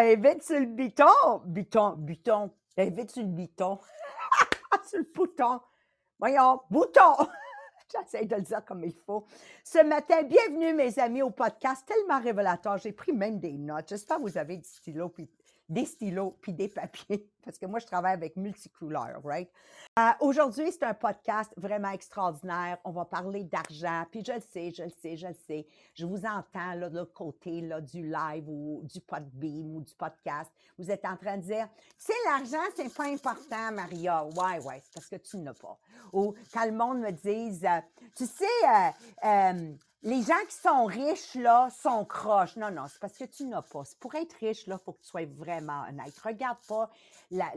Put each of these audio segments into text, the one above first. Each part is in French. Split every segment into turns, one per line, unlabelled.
Elle sur le biton. Biton, biton. Elle sur le biton. sur le bouton. Voyons, bouton. J'essaie de le dire comme il faut. Ce matin, bienvenue mes amis au podcast tellement révélateur. J'ai pris même des notes. J'espère que vous avez du stylo puis des stylos puis des papiers, parce que moi, je travaille avec multicouleurs, right? Euh, aujourd'hui, c'est un podcast vraiment extraordinaire. On va parler d'argent, puis je le sais, je le sais, je le sais. Je vous entends là, de l'autre côté là, du live ou du podbeam ou du podcast. Vous êtes en train de dire, tu sais, l'argent, c'est pas important, Maria. Ouais, ouais, c'est parce que tu n'as pas. Ou quand le monde me dise, euh, tu sais, euh, euh les gens qui sont riches, là, sont croches. Non, non, c'est parce que tu n'as pas. Pour être riche, là, il faut que tu sois vraiment honnête. Regarde pas la,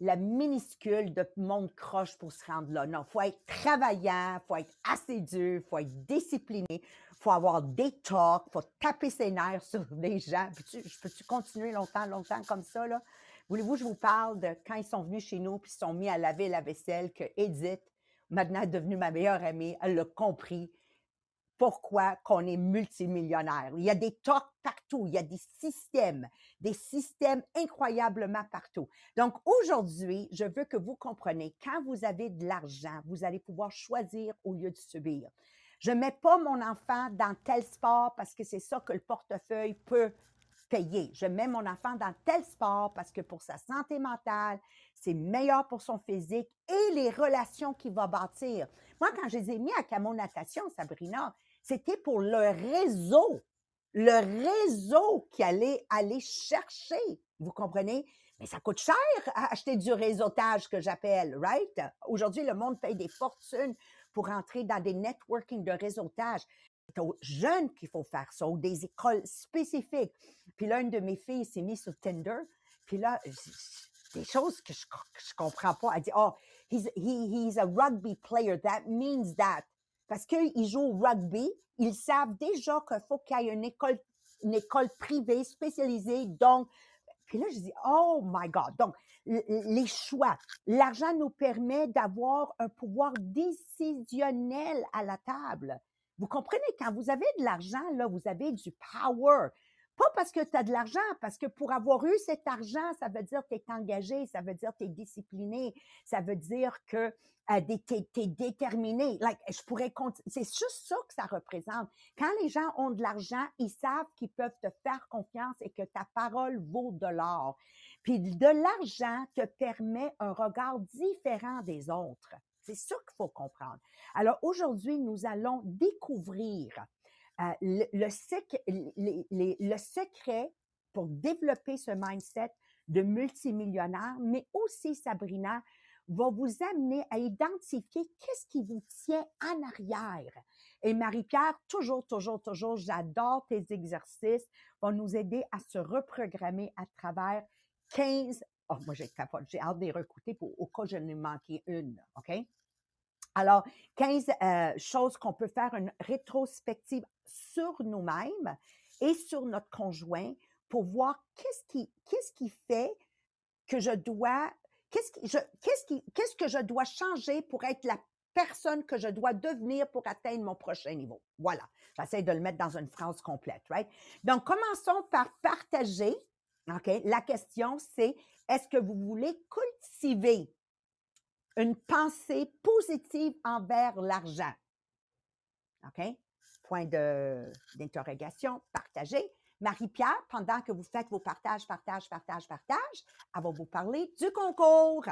la, minuscule de monde croche pour se rendre là. Non, il faut être travaillant, il faut être assez dur, il faut être discipliné, il faut avoir des talks, il faut taper ses nerfs sur des gens. Peux-tu, peux-tu continuer longtemps, longtemps comme ça, là? Voulez-vous que je vous parle de quand ils sont venus chez nous puis ils sont mis à laver la vaisselle que Edith, maintenant devenue ma meilleure amie, elle l'a compris pourquoi qu'on est multimillionnaire. Il y a des talks partout, il y a des systèmes, des systèmes incroyablement partout. Donc aujourd'hui, je veux que vous compreniez, quand vous avez de l'argent, vous allez pouvoir choisir au lieu de subir. Je ne mets pas mon enfant dans tel sport parce que c'est ça que le portefeuille peut payer. Je mets mon enfant dans tel sport parce que pour sa santé mentale, c'est meilleur pour son physique et les relations qu'il va bâtir. Moi, quand je les ai mis à Camo Natation, Sabrina, c'était pour le réseau. Le réseau qui allait aller chercher. Vous comprenez? Mais ça coûte cher à acheter du réseautage que j'appelle, right? Aujourd'hui, le monde paye des fortunes pour entrer dans des networking de réseautage. C'est aux jeunes qu'il faut faire ça, ou des écoles spécifiques. Puis là, une de mes filles s'est mise sur Tinder. Puis là, des choses que je, ne comprends pas. Elle dit, oh, he's, he's a rugby player. That means that parce qu'ils jouent au rugby, ils savent déjà qu'il faut qu'il y ait une école, une école privée spécialisée. Donc, puis là, je dis, oh my God. Donc, les choix. L'argent nous permet d'avoir un pouvoir décisionnel à la table. Vous comprenez, quand vous avez de l'argent, là, vous avez du power. Pas parce que tu as de l'argent, parce que pour avoir eu cet argent, ça veut dire que tu es engagé, ça veut dire que tu es discipliné, ça veut dire que euh, tu es, déterminé. Like, je pourrais C'est juste ça que ça représente. Quand les gens ont de l'argent, ils savent qu'ils peuvent te faire confiance et que ta parole vaut de l'or. Puis de l'argent te permet un regard différent des autres. C'est ça qu'il faut comprendre. Alors aujourd'hui, nous allons découvrir euh, le, secret pour développer ce mindset de multimillionnaire, mais aussi, Sabrina, va vous amener à identifier qu'est-ce qui vous tient en arrière. Et Marie-Pierre, toujours, toujours, toujours, j'adore tes exercices, va nous aider à se reprogrammer à travers 15, oh, moi j'ai hâte de les recouter au cas où je n'ai manqué une, OK? Alors, 15 euh, choses qu'on peut faire une rétrospective sur nous-mêmes et sur notre conjoint pour voir qu'est-ce qui, fait que je dois, qu'est-ce que je dois changer pour être la personne que je dois devenir pour atteindre mon prochain niveau? Voilà. J'essaie de le mettre dans une phrase complète, right? Donc, commençons par partager. OK? La question, c'est est-ce que vous voulez cultiver une pensée positive envers l'argent. OK? Point d'interrogation, partagez. Marie-Pierre, pendant que vous faites vos partages, partages, partages, partages, elle va vous parler du concours.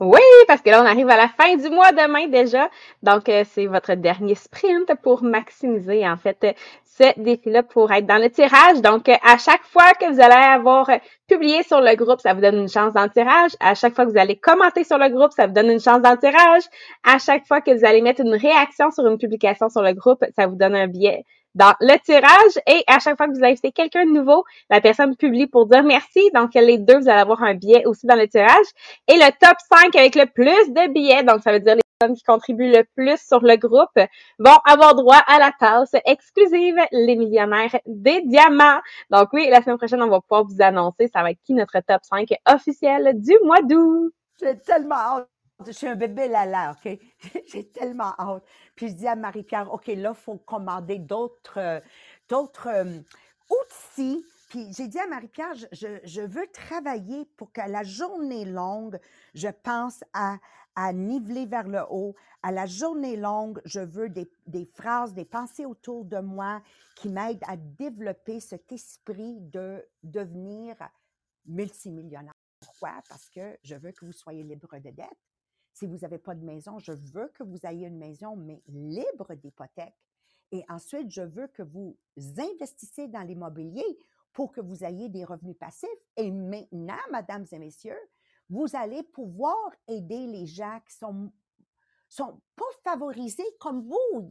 Oui, parce que là, on arrive à la fin du mois demain déjà. Donc, euh, c'est votre dernier sprint pour maximiser, en fait, ce défi-là pour être dans le tirage. Donc, euh, à chaque fois que vous allez avoir publié sur le groupe, ça vous donne une chance dans tirage. À chaque fois que vous allez commenter sur le groupe, ça vous donne une chance dans tirage. À chaque fois que vous allez mettre une réaction sur une publication sur le groupe, ça vous donne un billet dans le tirage. Et à chaque fois que vous invitez quelqu'un de nouveau, la personne publie pour dire merci. Donc, les deux, vous allez avoir un billet aussi dans le tirage. Et le top 5 avec le plus de billets, donc ça veut dire les personnes qui contribuent le plus sur le groupe, vont avoir droit à la tasse exclusive, les millionnaires des diamants. Donc oui, la semaine prochaine, on va pouvoir vous annoncer ça va être qui notre top 5 officiel du mois d'août.
J'ai tellement. Je suis un bébé là, OK? J'ai tellement hâte. Puis je dis à Marie-Pierre, OK, là, il faut commander d'autres, euh, euh, outils. puis j'ai dit à Marie-Pierre, je, je, veux travailler pour que la journée longue, je pense à, à niveler vers le haut. À la journée longue, je veux des, des phrases, des pensées autour de moi qui m'aident à développer cet esprit de devenir multimillionnaire. Pourquoi? Parce que je veux que vous soyez libre de dette. Si vous n'avez pas de maison, je veux que vous ayez une maison, mais libre d'hypothèque. Et ensuite, je veux que vous investissez dans l'immobilier pour que vous ayez des revenus passifs. Et maintenant, mesdames et messieurs, vous allez pouvoir aider les gens qui sont sont pas favorisés comme vous.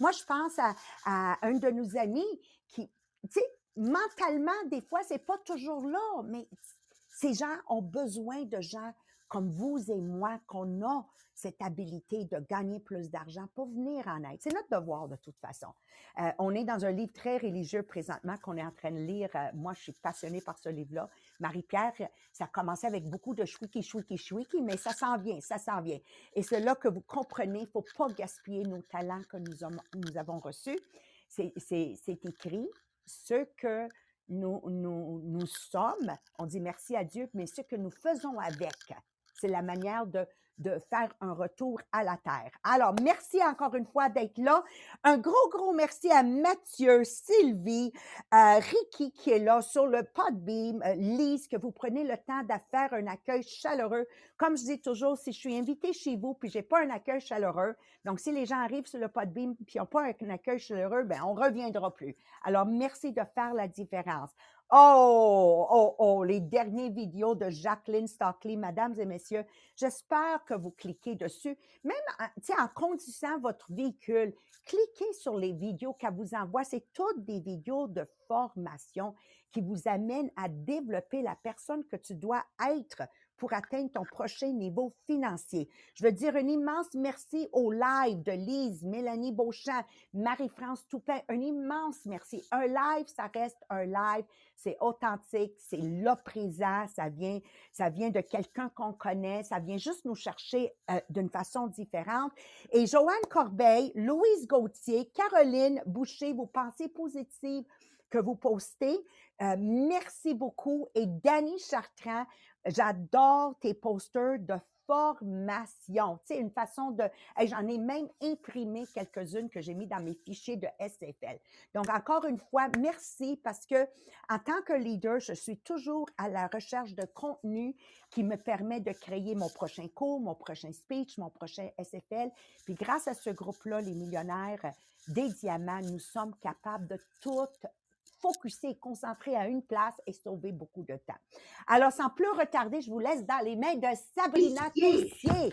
moi, je pense à, à, un de nos amis qui, tu mentalement, des fois, c'est pas toujours là, mais ces gens ont besoin de gens comme vous et moi, qu'on a cette habilité de gagner plus d'argent pour venir en aide. C'est notre devoir de toute façon. Euh, on est dans un livre très religieux présentement qu'on est en train de lire. Euh, moi, je suis passionnée par ce livre-là. Marie-Pierre, ça a commencé avec beaucoup de chouiki, chouiki, chouiki, mais ça s'en vient, ça s'en vient. Et c'est là que vous comprenez, faut pas gaspiller nos talents que nous, nous avons reçus. C'est écrit, ce que nous sommes, on dit merci à Dieu, mais ce que nous faisons avec, c'est la manière de, faire un retour à la terre. Alors, merci encore une fois d'être là. Un gros, gros merci à Mathieu, Sylvie, euh, Ricky qui est là sur le Podbeam, euh, Lise, que vous prenez le temps de faire un accueil chaleureux. Comme je dis toujours, si je suis invitée chez vous puis j'ai pas un accueil chaleureux, donc si les gens arrivent sur le Podbeam puis n'ont pas un accueil chaleureux, ben on reviendra plus. Alors, merci de faire la différence. Oh, oh, oh, les dernières vidéos de Jacqueline Stockley, mesdames et messieurs. J'espère que vous cliquez dessus. Même en conduisant votre véhicule, cliquez sur les vidéos qu'elle vous envoie. C'est toutes des vidéos de formation qui vous amènent à développer la personne que tu dois être pour atteindre ton prochain niveau financier. Je veux dire un immense merci au live de Lise, Mélanie Beauchamp, Marie-France Toupin. Un immense merci. Un live, ça reste un live. C'est authentique, c'est là présent, ça vient, ça vient de quelqu'un qu'on connaît, ça vient juste nous chercher euh, d'une façon différente. Et Joanne Corbeil, Louise Gauthier, Caroline Boucher, vos pensées positives que vous postez. Euh, merci beaucoup. Et Dani Chartrand, J'adore tes posters de formation. Tu sais, une façon de. J'en ai même imprimé quelques-unes que j'ai mis dans mes fichiers de SFL. Donc, encore une fois, merci parce que en tant que leader, je suis toujours à la recherche de contenu qui me permet de créer mon prochain cours, mon prochain speech, mon prochain SFL. Puis, grâce à ce groupe-là, les millionnaires des diamants, nous sommes capables de tout focuser, concentrer à une place et sauver beaucoup de temps. Alors, sans plus retarder, je vous laisse dans les mains de Sabrina Tessier.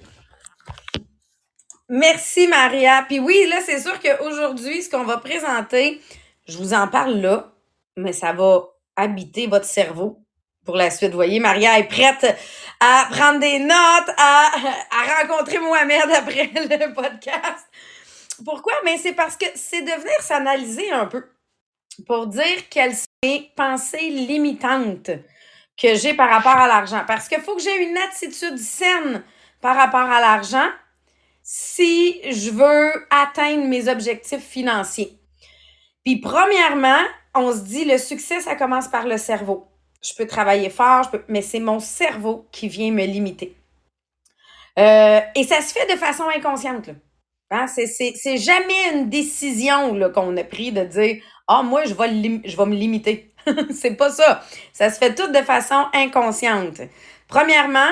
Merci, Maria. Puis oui, là, c'est sûr qu'aujourd'hui, ce qu'on va présenter, je vous en parle là, mais ça va habiter votre cerveau pour la suite. Vous voyez, Maria est prête à prendre des notes, à, à rencontrer Mohamed après le podcast. Pourquoi? Mais c'est parce que c'est de venir s'analyser un peu pour dire quelles sont les pensées limitantes que j'ai par rapport à l'argent. Parce qu'il faut que j'ai une attitude saine par rapport à l'argent si je veux atteindre mes objectifs financiers. Puis premièrement, on se dit le succès, ça commence par le cerveau. Je peux travailler fort, mais c'est mon cerveau qui vient me limiter. Euh, et ça se fait de façon inconsciente. Hein? C'est jamais une décision qu'on a pris de dire ah, moi, je vais, me limiter. c'est pas ça. Ça se fait tout de façon inconsciente. Premièrement,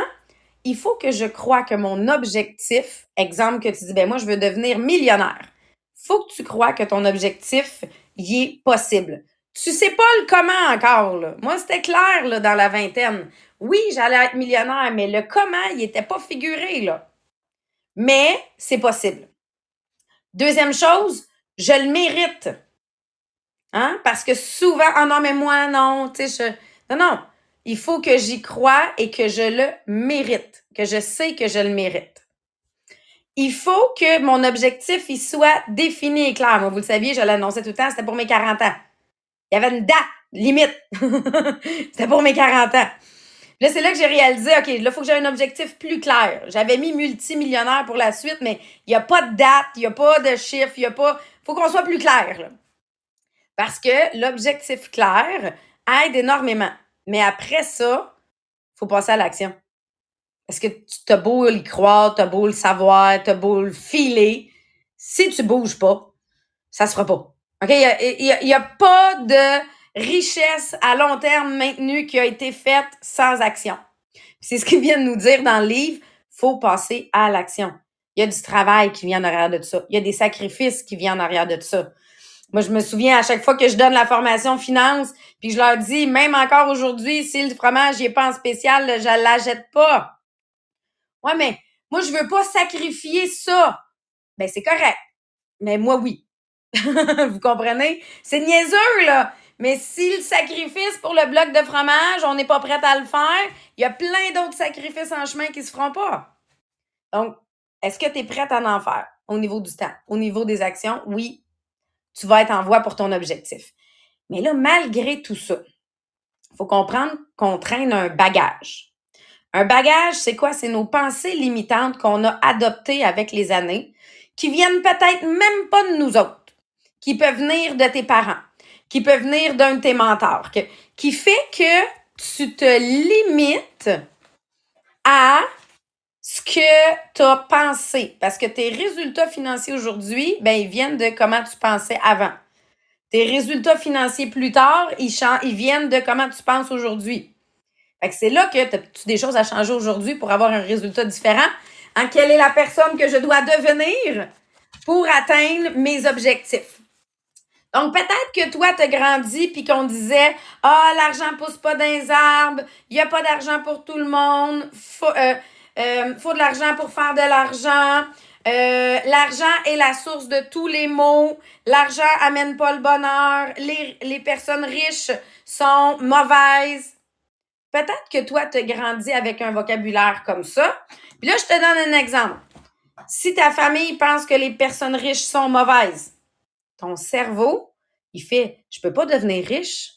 il faut que je croie que mon objectif, exemple que tu dis, ben moi, je veux devenir millionnaire. faut que tu crois que ton objectif y est possible. Tu sais pas le comment encore, là. Moi, c'était clair, là, dans la vingtaine. Oui, j'allais être millionnaire, mais le comment, il était pas figuré, là. Mais c'est possible. Deuxième chose, je le mérite. Hein? Parce que souvent, ah non, mais moi, non, tu sais, je. Non, non. Il faut que j'y croie et que je le mérite, que je sais que je le mérite. Il faut que mon objectif, il soit défini et clair. Moi, vous le saviez, je l'annonçais tout le temps, c'était pour mes 40 ans. Il y avait une date limite. c'était pour mes 40 ans. Là, c'est là que j'ai réalisé, OK, là, il faut que j'ai un objectif plus clair. J'avais mis multimillionnaire pour la suite, mais il n'y a pas de date, il n'y a pas de chiffre, il n'y a pas. faut qu'on soit plus clair. Là. Parce que l'objectif clair aide énormément. Mais après ça, faut passer à l'action. Parce que tu t'as beau y croire, t'as beau le savoir, t'as beau le filer. Si tu bouges pas, ça se fera pas. OK? Il n'y a, y a pas de richesse à long terme maintenue qui a été faite sans action. C'est ce qu'ils viennent nous dire dans le livre. Faut passer à l'action. Il y a du travail qui vient en arrière de ça. Il y a des sacrifices qui viennent en arrière de ça. Moi, je me souviens à chaque fois que je donne la formation finance, puis je leur dis, même encore aujourd'hui, si le fromage n'est pas en spécial, je l'achète pas. Ouais, mais moi, je veux pas sacrifier ça. Ben, c'est correct. Mais moi, oui. Vous comprenez? C'est niaiseux, là. Mais si le sacrifice pour le bloc de fromage, on n'est pas prêt à le faire, il y a plein d'autres sacrifices en chemin qui se feront pas. Donc, est-ce que tu es prête à en faire au niveau du temps, au niveau des actions? Oui, tu vas être en voie pour ton objectif. Mais là, malgré tout ça, il faut comprendre qu'on traîne un bagage. Un bagage, c'est quoi? C'est nos pensées limitantes qu'on a adoptées avec les années, qui viennent peut-être même pas de nous autres, qui peuvent venir de tes parents, qui peut venir d'un de tes mentors, qui fait que tu te limites à ce que tu as pensé. Parce que tes résultats financiers aujourd'hui, ben, ils viennent de comment tu pensais avant. Tes résultats financiers plus tard, ils, ils viennent de comment tu penses aujourd'hui. Fait que c'est là que tu as des choses à changer aujourd'hui pour avoir un résultat différent. En quelle est la personne que je dois devenir pour atteindre mes objectifs? Donc, peut-être que toi, tu as grandi puis qu'on disait Ah, l'argent pousse pas dans les arbres, il n'y a pas d'argent pour tout le monde, euh, euh, faut de l'argent pour faire de l'argent. Euh, l'argent est la source de tous les maux. L'argent amène pas le bonheur. Les, les personnes riches sont mauvaises. Peut-être que toi, tu as grandi avec un vocabulaire comme ça. Puis là, je te donne un exemple. Si ta famille pense que les personnes riches sont mauvaises, ton cerveau, il fait Je peux pas devenir riche.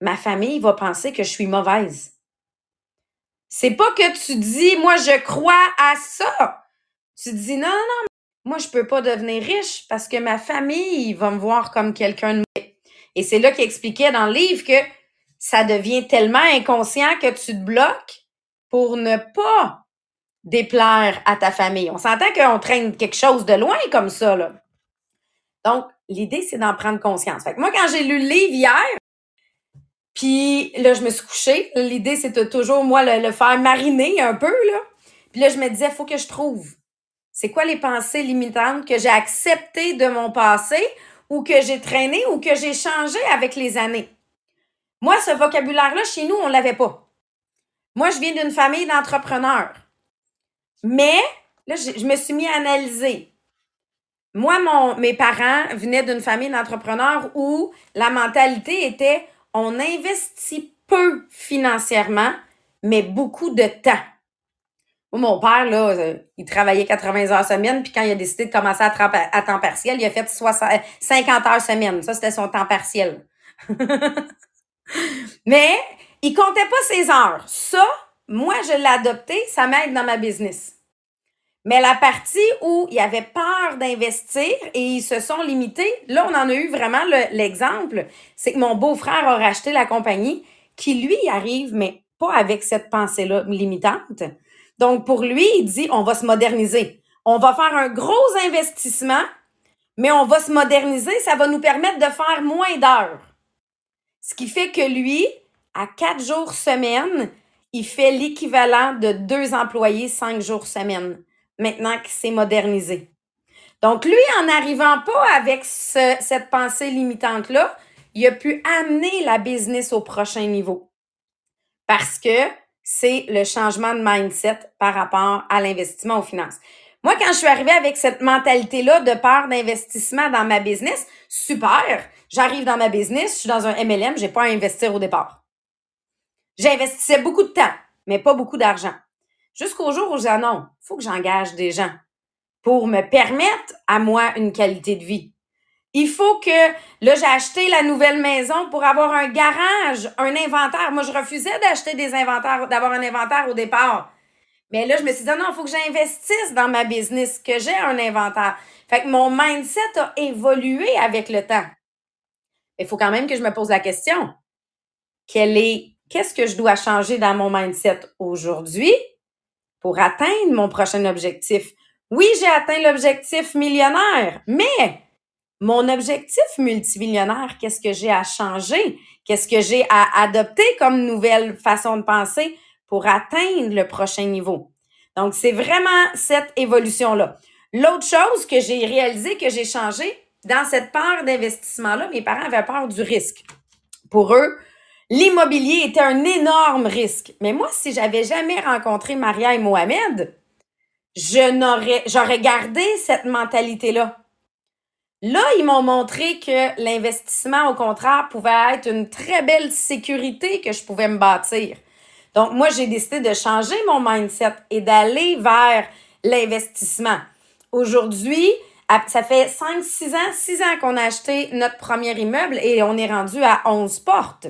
Ma famille va penser que je suis mauvaise. C'est pas que tu dis Moi, je crois à ça. Tu dis Non, non, non, moi, je peux pas devenir riche parce que ma famille va me voir comme quelqu'un de Et c'est là qu'il expliquait dans le livre que ça devient tellement inconscient que tu te bloques pour ne pas déplaire à ta famille. On s'entend qu'on traîne quelque chose de loin comme ça, là. Donc, l'idée, c'est d'en prendre conscience. Fait que moi, quand j'ai lu le livre hier, puis là, je me suis couchée. L'idée, c'était toujours, moi, le, le, faire mariner un peu, là. Puis là, je me disais, il faut que je trouve. C'est quoi les pensées limitantes que j'ai acceptées de mon passé ou que j'ai traîné ou que j'ai changé avec les années? Moi, ce vocabulaire-là, chez nous, on ne l'avait pas. Moi, je viens d'une famille d'entrepreneurs. Mais, là, je me suis mis à analyser. Moi, mon, mes parents venaient d'une famille d'entrepreneurs où la mentalité était on investit peu financièrement, mais beaucoup de temps. Mon père, là, euh, il travaillait 80 heures semaine, puis quand il a décidé de commencer à, temps partiel, il a fait 50 heures semaine. Ça, c'était son temps partiel. mais il comptait pas ses heures. Ça, moi, je l'ai adopté, ça m'aide dans ma business. Mais la partie où il y avait peur d'investir et ils se sont limités, là, on en a eu vraiment l'exemple. c'est que mon beau-frère a racheté la compagnie qui, lui, arrive, mais pas avec cette pensée-là limitante. Donc, pour lui, il dit, on va se moderniser. On va faire un gros investissement, mais on va se moderniser. Ça va nous permettre de faire moins d'heures. Ce qui fait que lui, à quatre jours semaine, il fait l'équivalent de deux employés cinq jours semaine maintenant qu'il s'est modernisé. Donc, lui, en n'arrivant pas avec cette pensée limitante-là, il a pu amener la business au prochain niveau. Parce que c'est le changement de mindset par rapport à l'investissement aux finances. Moi, quand je suis arrivée avec cette mentalité-là de peur d'investissement dans ma business, super, j'arrive dans ma business, je suis dans un MLM, j'ai pas à investir au départ. J'investissais beaucoup de temps, mais pas beaucoup d'argent. Jusqu'au jour où j'ai non, faut que j'engage des gens pour me permettre à moi une qualité de vie. Il faut que, là, j'ai acheté la nouvelle maison pour avoir un garage, un inventaire. Moi, je refusais d'acheter des inventaires, d'avoir un inventaire au départ. Mais là, je me suis dit, non, il faut que j'investisse dans ma business, que j'ai un inventaire. Fait que mon mindset a évolué avec le temps. Il faut quand même que je me pose la question. quel est, qu'est-ce que je dois changer dans mon mindset aujourd'hui pour atteindre mon prochain objectif. Oui, j'ai atteint l'objectif millionnaire, mais mon objectif multimillionnaire, qu'est-ce que j'ai à changer? Qu'est-ce que j'ai à adopter comme nouvelle façon de penser pour atteindre le prochain niveau? Donc, c'est vraiment cette évolution-là. L'autre chose que j'ai réalisé, que j'ai changé, dans cette part d'investissement-là, mes parents avaient peur du risque. Pour eux, l'immobilier était un énorme risque. Mais moi, si j'avais jamais rencontré Maria et Mohamed, j'aurais gardé cette mentalité-là. Là, ils m'ont montré que l'investissement, au contraire, pouvait être une très belle sécurité que je pouvais me bâtir. Donc, moi, j'ai décidé de changer mon mindset et d'aller vers l'investissement. Aujourd'hui, ça fait 5, 6 ans, 6 ans qu'on a acheté notre premier immeuble et on est rendu à 11 portes.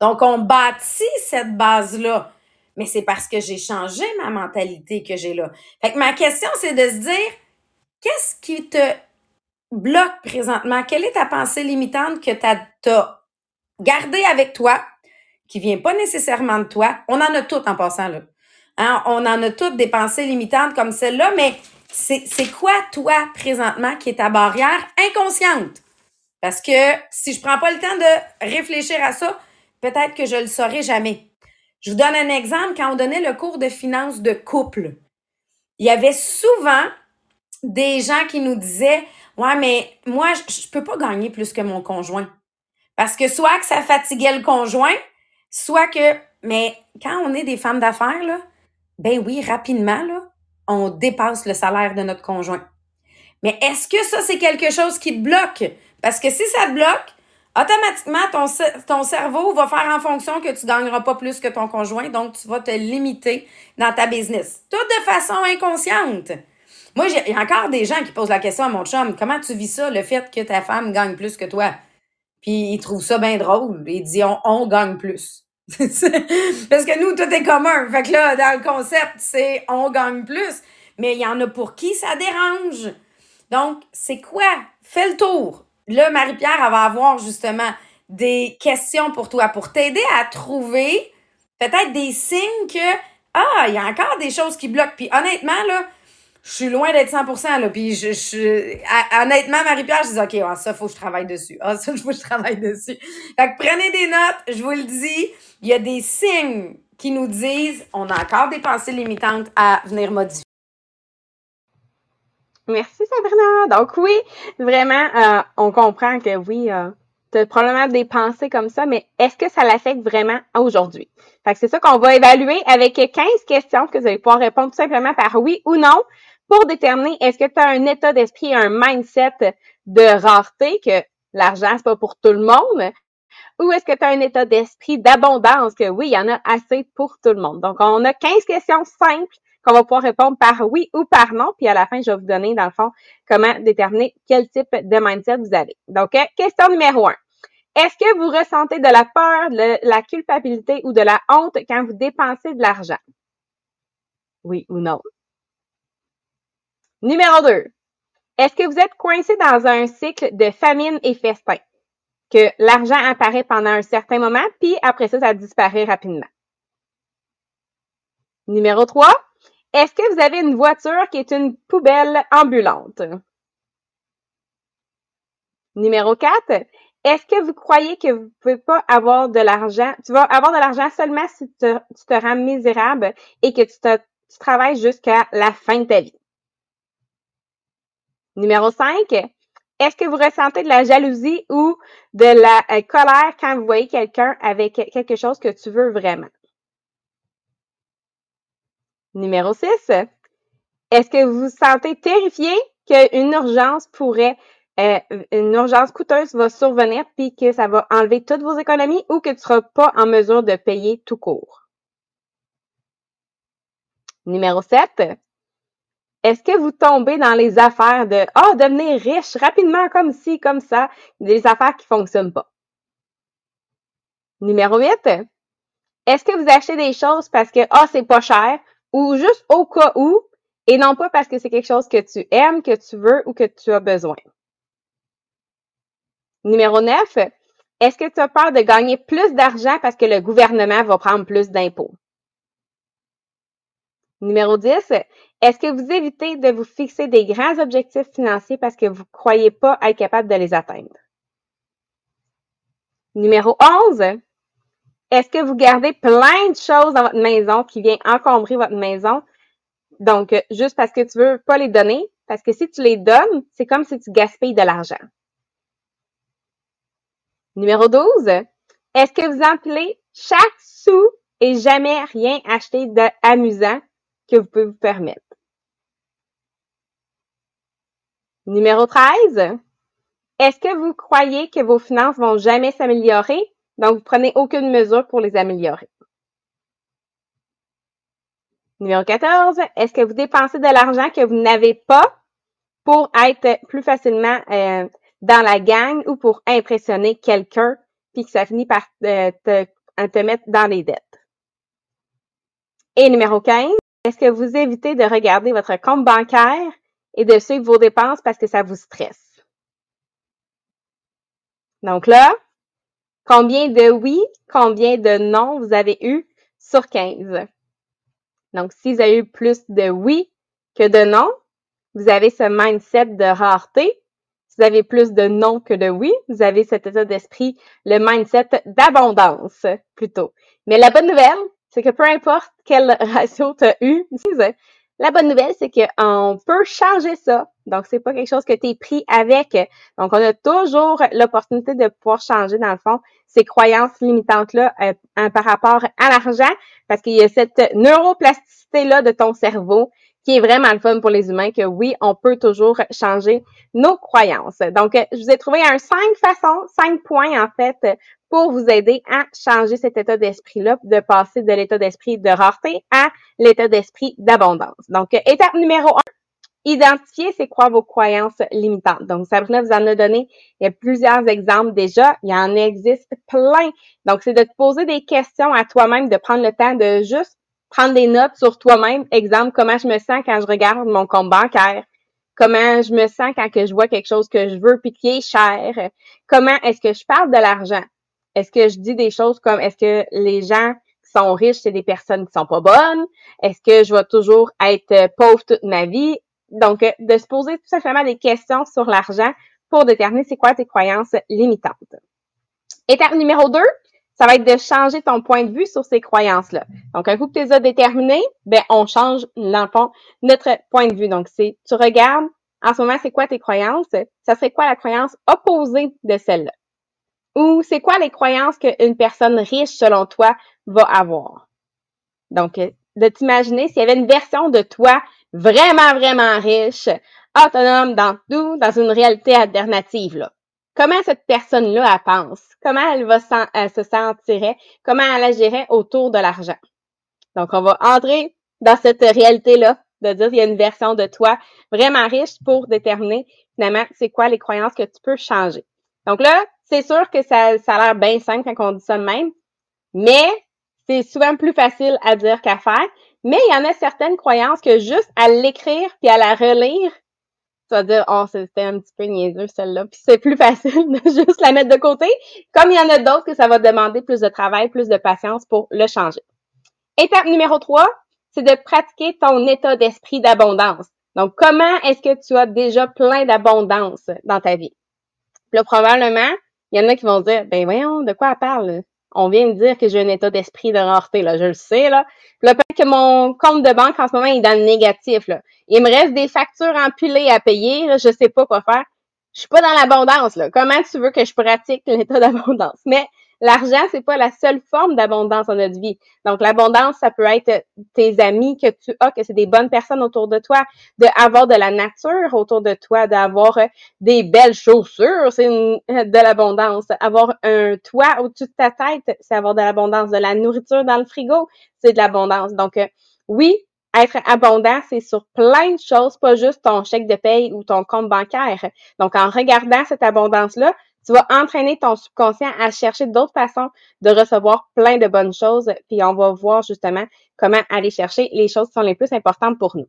Donc, on bâtit cette base-là. Mais c'est parce que j'ai changé ma mentalité que j'ai là. Fait que ma question, c'est de se dire, qu'est-ce qui te bloque présentement? Quelle est ta pensée limitante que tu as gardée avec toi, qui vient pas nécessairement de toi? On en a toutes en passant, là. Hein? On en a toutes des pensées limitantes comme celle-là, mais c'est quoi, toi, présentement, qui est ta barrière inconsciente? Parce que si je prends pas le temps de réfléchir à ça, peut-être que je le saurai jamais. Je vous donne un exemple. Quand on donnait le cours de finances de couple, il y avait souvent des gens qui nous disaient, ouais, mais moi, je, je peux pas gagner plus que mon conjoint. Parce que soit que ça fatiguait le conjoint, soit que, mais quand on est des femmes d'affaires, là, ben oui, rapidement, là, on dépasse le salaire de notre conjoint. Mais est-ce que ça, c'est quelque chose qui te bloque? Parce que si ça te bloque, automatiquement, ton, ton cerveau va faire en fonction que tu gagneras pas plus que ton conjoint, donc tu vas te limiter dans ta business. Tout de façon inconsciente. Moi, il y a encore des gens qui posent la question à mon chum, comment tu vis ça, le fait que ta femme gagne plus que toi? Puis il trouve ça bien drôle. Il dit, on, on gagne plus. Parce que nous, tout est commun. Fait que là, dans le concept, c'est on gagne plus. Mais il y en a pour qui ça dérange. Donc, c'est quoi? Fais le tour. Là, Marie-Pierre, elle va avoir justement des questions pour toi, pour t'aider à trouver peut-être des signes que, ah, il y a encore des choses qui bloquent. Puis honnêtement, là, je suis loin d'être 100%, là. Puis je, je honnêtement, Marie-Pierre, je dis, OK, ah, ça, faut que je travaille dessus. Ah, ça, faut que je travaille dessus. Fait que prenez des notes, je vous le dis. Il y a des signes qui nous disent, on a encore des pensées limitantes à venir modifier.
Merci, Sabrina. Donc, oui, vraiment, euh, on comprend que oui, euh, tu as probablement des pensées comme ça, mais est-ce que ça l'affecte vraiment aujourd'hui? Fait que c'est ça qu'on va évaluer avec 15 questions que vous allez pouvoir répondre tout simplement par oui ou non? Pour déterminer est-ce que tu as un état d'esprit, un mindset de rareté, que l'argent, c'est pas pour tout le monde, ou est-ce que tu as un état d'esprit d'abondance, que oui, il y en a assez pour tout le monde? Donc, on a 15 questions simples qu'on va pouvoir répondre par oui ou par non, puis à la fin, je vais vous donner, dans le fond, comment déterminer quel type de mindset vous avez. Donc, euh, question numéro un. Est-ce que vous ressentez de la peur, de la culpabilité ou de la honte quand vous dépensez de l'argent? Oui ou non? Numéro 2. Est-ce que vous êtes coincé dans un cycle de famine et festin? Que l'argent apparaît pendant un certain moment, puis après ça, ça disparaît rapidement. Numéro 3. Est-ce que vous avez une voiture qui est une poubelle ambulante? Numéro 4. Est-ce que vous croyez que vous ne pouvez pas avoir de l'argent? Tu vas avoir de l'argent seulement si tu te, rends misérable et que tu, travailles jusqu'à la fin de ta vie. Numéro 5, est-ce que vous ressentez de la jalousie ou de la euh, colère quand vous voyez quelqu'un avec quelque chose que tu veux vraiment? Numéro 6, est-ce que vous vous sentez terrifié qu'une urgence pourrait, euh, une urgence coûteuse va survenir puis que ça va enlever toutes vos économies ou que tu ne seras pas en mesure de payer tout court? Numéro 7, est-ce que vous tombez dans les affaires de Ah, devenir riche rapidement comme ci, comme ça, des affaires qui ne fonctionnent pas? Numéro 8. Est-ce que vous achetez des choses parce que Ah, c'est pas cher ou juste au cas où et non pas parce que c'est quelque chose que tu aimes, que tu veux ou que tu as besoin? Numéro 9. Est-ce que tu as peur de gagner plus d'argent parce que le gouvernement va prendre plus d'impôts? Numéro 10, est-ce que vous évitez de vous fixer des grands objectifs financiers parce que vous ne croyez pas être capable de les atteindre? Numéro 11, est-ce que vous gardez plein de choses dans votre maison qui viennent encombrer votre maison? Donc, juste parce que tu veux pas les donner, parce que si tu les donnes, c'est comme si tu gaspilles de l'argent. Numéro 12, est-ce que vous empilez chaque sou et jamais rien acheté d'amusant que vous pouvez vous permettre? Numéro 13, est-ce que vous croyez que vos finances vont jamais s'améliorer? Donc, vous prenez aucune mesure pour les améliorer. Numéro 14, est-ce que vous dépensez de l'argent que vous n'avez pas pour être plus facilement euh, dans la gang ou pour impressionner quelqu'un, puis que ça finit par euh, te, te mettre dans les dettes? Et numéro 15, est-ce que vous évitez de regarder votre compte bancaire et de suivre vos dépenses parce que ça vous stresse? Donc là, combien de oui, combien de non vous avez eu sur 15? Donc, si vous avez eu plus de oui que de non, vous avez ce mindset de rareté. Si vous avez plus de non que de oui, vous avez cet état d'esprit, le mindset d'abondance plutôt. Mais la bonne nouvelle, c'est que peu importe quel ratio tu as eu, la bonne nouvelle, c'est qu'on peut changer ça. Donc, c'est pas quelque chose que tu es pris avec. Donc, on a toujours l'opportunité de pouvoir changer, dans le fond, ces croyances limitantes-là euh, par rapport à l'argent, parce qu'il y a cette neuroplasticité-là de ton cerveau qui est vraiment le fun pour les humains, que oui, on peut toujours changer nos croyances. Donc, je vous ai trouvé un cinq façons, cinq points, en fait, pour vous aider à changer cet état d'esprit-là, de passer de l'état d'esprit de rareté à l'état d'esprit d'abondance. Donc, étape numéro un, identifier c'est quoi vos croyances limitantes. Donc, Sabrina vous en a donné, il y a plusieurs exemples déjà, il y en existe plein. Donc, c'est de te poser des questions à toi-même, de prendre le temps de juste prendre des notes sur toi-même. Exemple, comment je me sens quand je regarde mon compte bancaire comment je me sens quand que je vois quelque chose que je veux puis qui est cher, comment est-ce que je parle de l'argent, est-ce que je dis des choses comme est-ce que les gens qui sont riches, c'est des personnes qui sont pas bonnes? Est-ce que je vais toujours être euh, pauvre toute ma vie? Donc, euh, de se poser tout simplement des questions sur l'argent pour déterminer c'est quoi tes croyances limitantes. Étape numéro 2, ça va être de changer ton point de vue sur ces croyances-là. Donc, un coup que tu les as déterminées, ben, on change, dans notre point de vue. Donc, c'est, tu regardes, en ce moment, c'est quoi tes croyances? Ça serait quoi la croyance opposée de celle-là? Ou c'est quoi les croyances qu'une personne riche, selon toi, va avoir? Donc, euh, de t'imaginer s'il y avait une version de toi vraiment, vraiment riche, autonome dans tout, dans une réalité alternative, là. Comment cette personne-là, elle pense? Comment elle va se sentirait? Comment elle agirait autour de l'argent? Donc, on va entrer dans cette réalité-là, de dire qu'il y a une version de toi vraiment riche pour déterminer finalement c'est quoi les croyances que tu peux changer. Donc là, c'est sûr que ça, ça a l'air bien simple quand on dit ça de même, mais c'est souvent plus facile à dire qu'à faire. Mais il y en a certaines croyances que juste à l'écrire puis à la relire, tu vas dire, oh, c'était un petit peu niaiseux celle-là, puis c'est plus facile de juste la mettre de côté. Comme il y en a d'autres que ça va demander plus de travail, plus de patience pour le changer. Étape numéro 3, c'est de pratiquer ton état d'esprit d'abondance. Donc, comment est-ce que tu as déjà plein d'abondance dans ta vie? Puis là, probablement, il y en a qui vont dire, ben voyons, de quoi elle parle? On vient de dire que j'ai un état d'esprit de rareté, là, je le sais, là. Puis là, peut-être que mon compte de banque en ce moment est dans le négatif, là. Il me reste des factures empilées à payer, là, je sais pas quoi faire. Je suis pas dans l'abondance, là. Comment tu veux que je pratique l'état d'abondance? Mais L'argent, c'est pas la seule forme d'abondance dans notre vie. Donc, l'abondance, ça peut être tes amis que tu as, que c'est des bonnes personnes autour de toi, d'avoir de, la nature autour de toi, d'avoir euh, des belles chaussures, c'est de l'abondance. Avoir un toit au-dessus de ta tête, c'est avoir de l'abondance. De la nourriture dans le frigo, c'est de l'abondance. Donc, euh, oui, être abondant, c'est sur plein de choses, pas juste ton chèque de paye ou ton compte bancaire. Donc, en regardant cette abondance-là, tu vas entraîner ton subconscient à chercher d'autres façons de recevoir plein de bonnes choses, puis on va voir justement comment aller chercher les choses qui sont les plus importantes pour nous.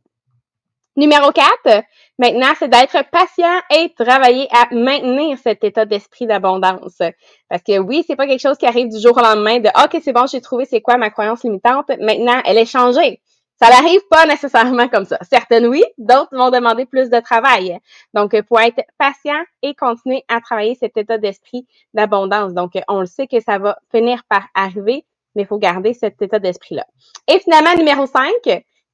Numéro 4, Maintenant, c'est d'être patient et travailler à maintenir cet état d'esprit d'abondance. Parce que oui, c'est pas quelque chose qui arrive du jour au lendemain de OK, c'est bon, j'ai trouvé c'est quoi ma croyance limitante. Maintenant, elle est changée. Ça n'arrive pas nécessairement comme ça. Certaines oui, d'autres vont demander plus de travail. Donc, pour être patient et continuer à travailler cet état d'esprit d'abondance. Donc, on le sait que ça va finir par arriver, mais il faut garder cet état d'esprit-là. Et finalement, numéro 5,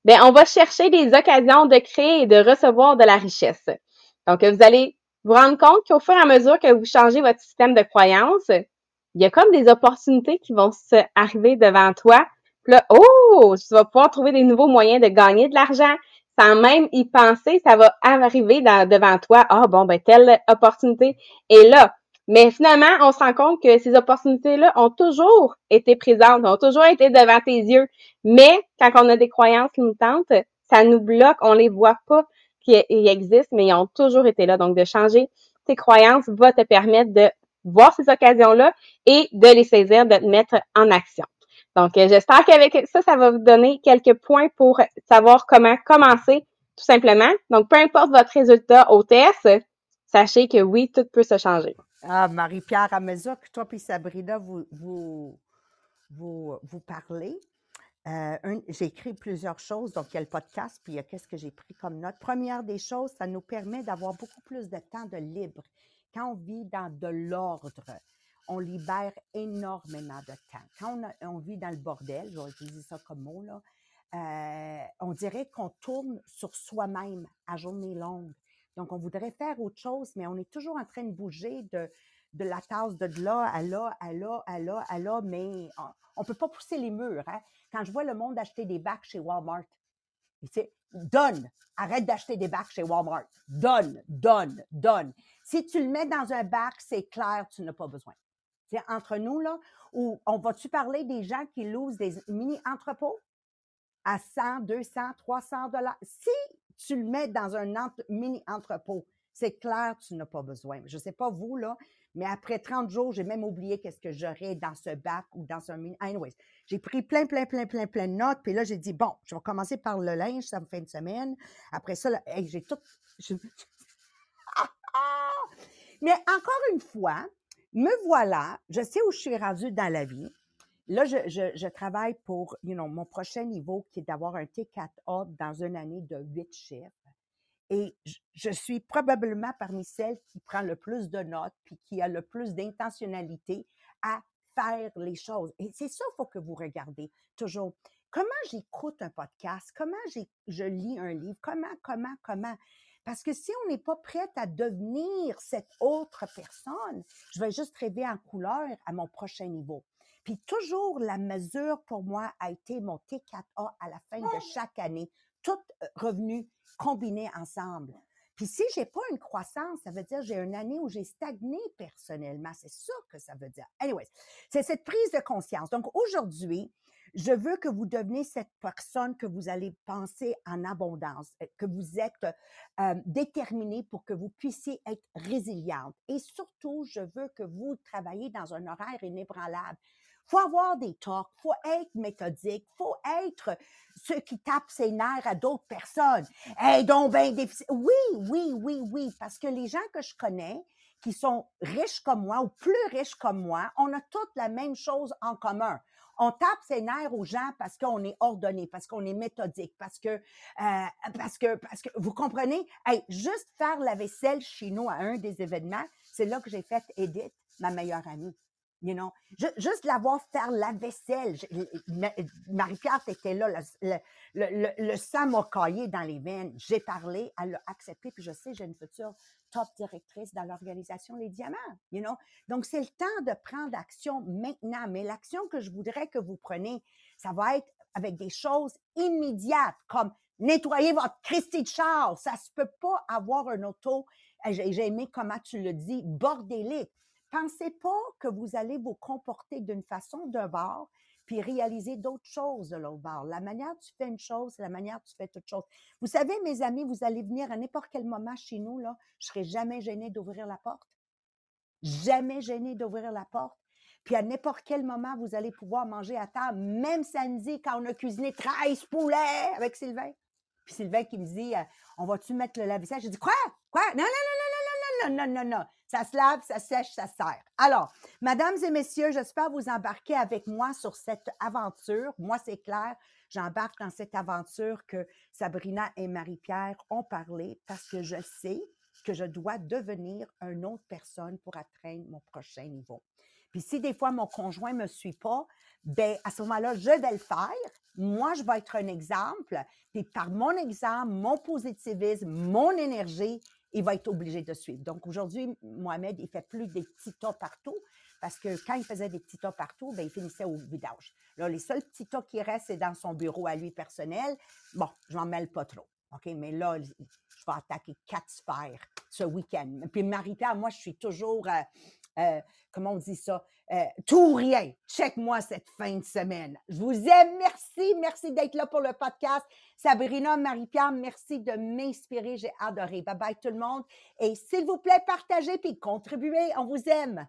ben, on va chercher des occasions de créer et de recevoir de la richesse. Donc, vous allez vous rendre compte qu'au fur et à mesure que vous changez votre système de croyance, il y a comme des opportunités qui vont se arriver devant toi là, oh, tu vas pouvoir trouver des nouveaux moyens de gagner de l'argent. Sans même y penser, ça va arriver devant toi. Ah, bon, ben, telle opportunité est là. Mais finalement, on se rend compte que ces opportunités-là ont toujours été présentes, ont toujours été devant tes yeux. Mais quand on a des croyances limitantes, ça nous bloque, on les voit pas qu'ils existent, mais ils ont toujours été là. Donc, de changer tes croyances va te permettre de voir ces occasions-là et de les saisir, de te mettre en action. Donc, euh, j'espère qu'avec ça, ça va vous donner quelques points pour savoir comment commencer, tout simplement. Donc, peu importe votre résultat au test, sachez que oui, tout peut se changer.
Ah, Marie-Pierre, à mesure que toi et Sabrina, vous, vous, vous, vous parlez, euh, j'ai écrit plusieurs choses, donc il y a le podcast, puis il y a qu'est-ce que j'ai pris comme note. Première des choses, ça nous permet d'avoir beaucoup plus de temps de libre quand on vit dans de l'ordre on libère énormément de temps. Quand on, vit dans le bordel, je vais utiliser ça comme mot, là, euh, on dirait qu'on tourne sur soi-même à journée longue. Donc, on voudrait faire autre chose, mais on est toujours en train de bouger de, de la tasse de là à là, à là, à là, à là, mais on ne peut pas pousser les murs. Hein. Quand je vois le monde acheter des bacs chez Walmart, c'est donne, arrête d'acheter des bacs chez Walmart. Donne, donne, donne. Si tu le mets dans un bac, c'est clair, tu n'as pas besoin entre nous, là, où on va-tu parler des gens qui louent des mini-entrepôts à 100, 200, 300 dollars? Si tu le mets dans un mini-entrepôt, c'est clair, tu n'as pas besoin. Je ne sais pas vous, là, mais après 30 jours, j'ai même oublié qu'est-ce que j'aurais dans ce bac ou dans un mini. Anyways, j'ai pris plein, plein, plein, plein, plein de notes. Puis là, j'ai dit, bon, je vais commencer par le linge, ça me fait une semaine. Après ça, j'ai tout. mais encore une fois, me voilà, je sais où je suis rendue dans la vie. Là, je, travaille pour you know, mon prochain niveau qui est d'avoir un T4A dans une année de huit chiffres. Et je, suis probablement parmi celles qui prend le plus de notes puis qui a le plus d'intentionnalité à faire les choses. Et c'est ça qu'il faut que vous regardez toujours. Comment j'écoute un podcast? Comment je lis un livre? Comment, comment, comment? Parce que si on n'est pas prête à devenir cette autre personne, je vais juste rêver en couleur à mon prochain niveau. Puis toujours, la mesure pour moi a été mon T4A à la fin de chaque année, tout euh, revenu combiné ensemble. Puis si j'ai pas une croissance, ça veut dire j'ai une année où j'ai stagné personnellement. C'est ça que ça veut dire. Anyways, c'est cette prise de conscience. Donc aujourd'hui, je veux que vous deveniez cette personne que vous allez penser en abondance, euh, que vous êtes euh, déterminé pour que vous puissiez être résiliente. Et surtout, je veux que vous travaillez dans un horaire inébranlable. faut avoir des torques, faut être méthodique, faut être ceux qui tapent ses nerfs à d'autres personnes. Hey, donc ben Oui, oui, oui, oui, parce que les gens que je connais, qui sont riches comme moi ou plus riches comme moi, on a toutes la même chose en commun on tape ses nerfs aux gens parce qu'on est ordonné, parce qu'on est méthodique, parce que, euh, parce que, parce que, vous comprenez? Hey, juste faire la vaisselle chez nous à un des événements, c'est là que j'ai fait Edith, ma meilleure amie. You know? Juste la voir faire la vaisselle. Marie-Pierre, était là, le, le, le, sang m'a caillé dans les veines. J'ai parlé, elle l'a accepté, puis je sais, j'ai une future top directrice dans l'organisation Les Diamants. You know? Donc, c'est le temps de prendre action maintenant. Mais l'action que je voudrais que vous preniez, ça va être avec des choses immédiates, comme nettoyer votre Christie de char. Ça se peut pas avoir un auto, j'ai aimé comment tu le dis, bordélique. Pensez pas que vous allez vous comporter d'une façon d'un bord, puis réaliser d'autres choses de l'autre bord. La manière dont tu fais une chose, c'est la manière dont tu fais toute chose. Vous savez, mes amis, vous allez venir à n'importe quel moment chez nous, là, je serai jamais gênée d'ouvrir la porte. Jamais gênée d'ouvrir la porte. Puis à n'importe quel moment, vous allez pouvoir manger à table, même samedi, quand on a cuisiné 13 poulets avec Sylvain. Puis Sylvain qui me dit euh, On va-tu mettre le lave-vaisselle J'ai dit Quoi? Quoi? Non, non, non, non, non, non, non. Ça se lave, ça sèche, ça sert. Alors, mesdames et messieurs, j'espère vous embarquer avec moi sur cette aventure. Moi, c'est clair, j'embarque dans cette aventure que Sabrina et Marie-Pierre ont parlé parce que je sais que je dois devenir une autre personne pour atteindre mon prochain niveau. Puis si des fois mon conjoint ne me suit pas, ben à ce moment-là, je vais le faire. Moi, je vais être un exemple. Puis par mon exemple, mon positivisme, mon énergie, il va être obligé de suivre. Donc aujourd'hui, Mohamed, il fait plus des petits tas partout parce que quand il faisait des petits tas partout, ben, il finissait au vidange. Là, les seuls petits tas qui restent, c'est dans son bureau à lui personnel. Bon, je m'en mêle pas trop. OK, mais là, je vais attaquer quatre sphères ce week-end. Puis Marie-Pierre, moi, je suis toujours, euh, euh, comment on dit ça, euh, tout ou rien. Check-moi cette fin de semaine. Je vous aime. Merci. Merci d'être là pour le podcast. Sabrina, Marie-Pierre, merci de m'inspirer. J'ai adoré. Bye bye tout le monde. Et s'il vous plaît, partagez puis contribuez. On vous aime.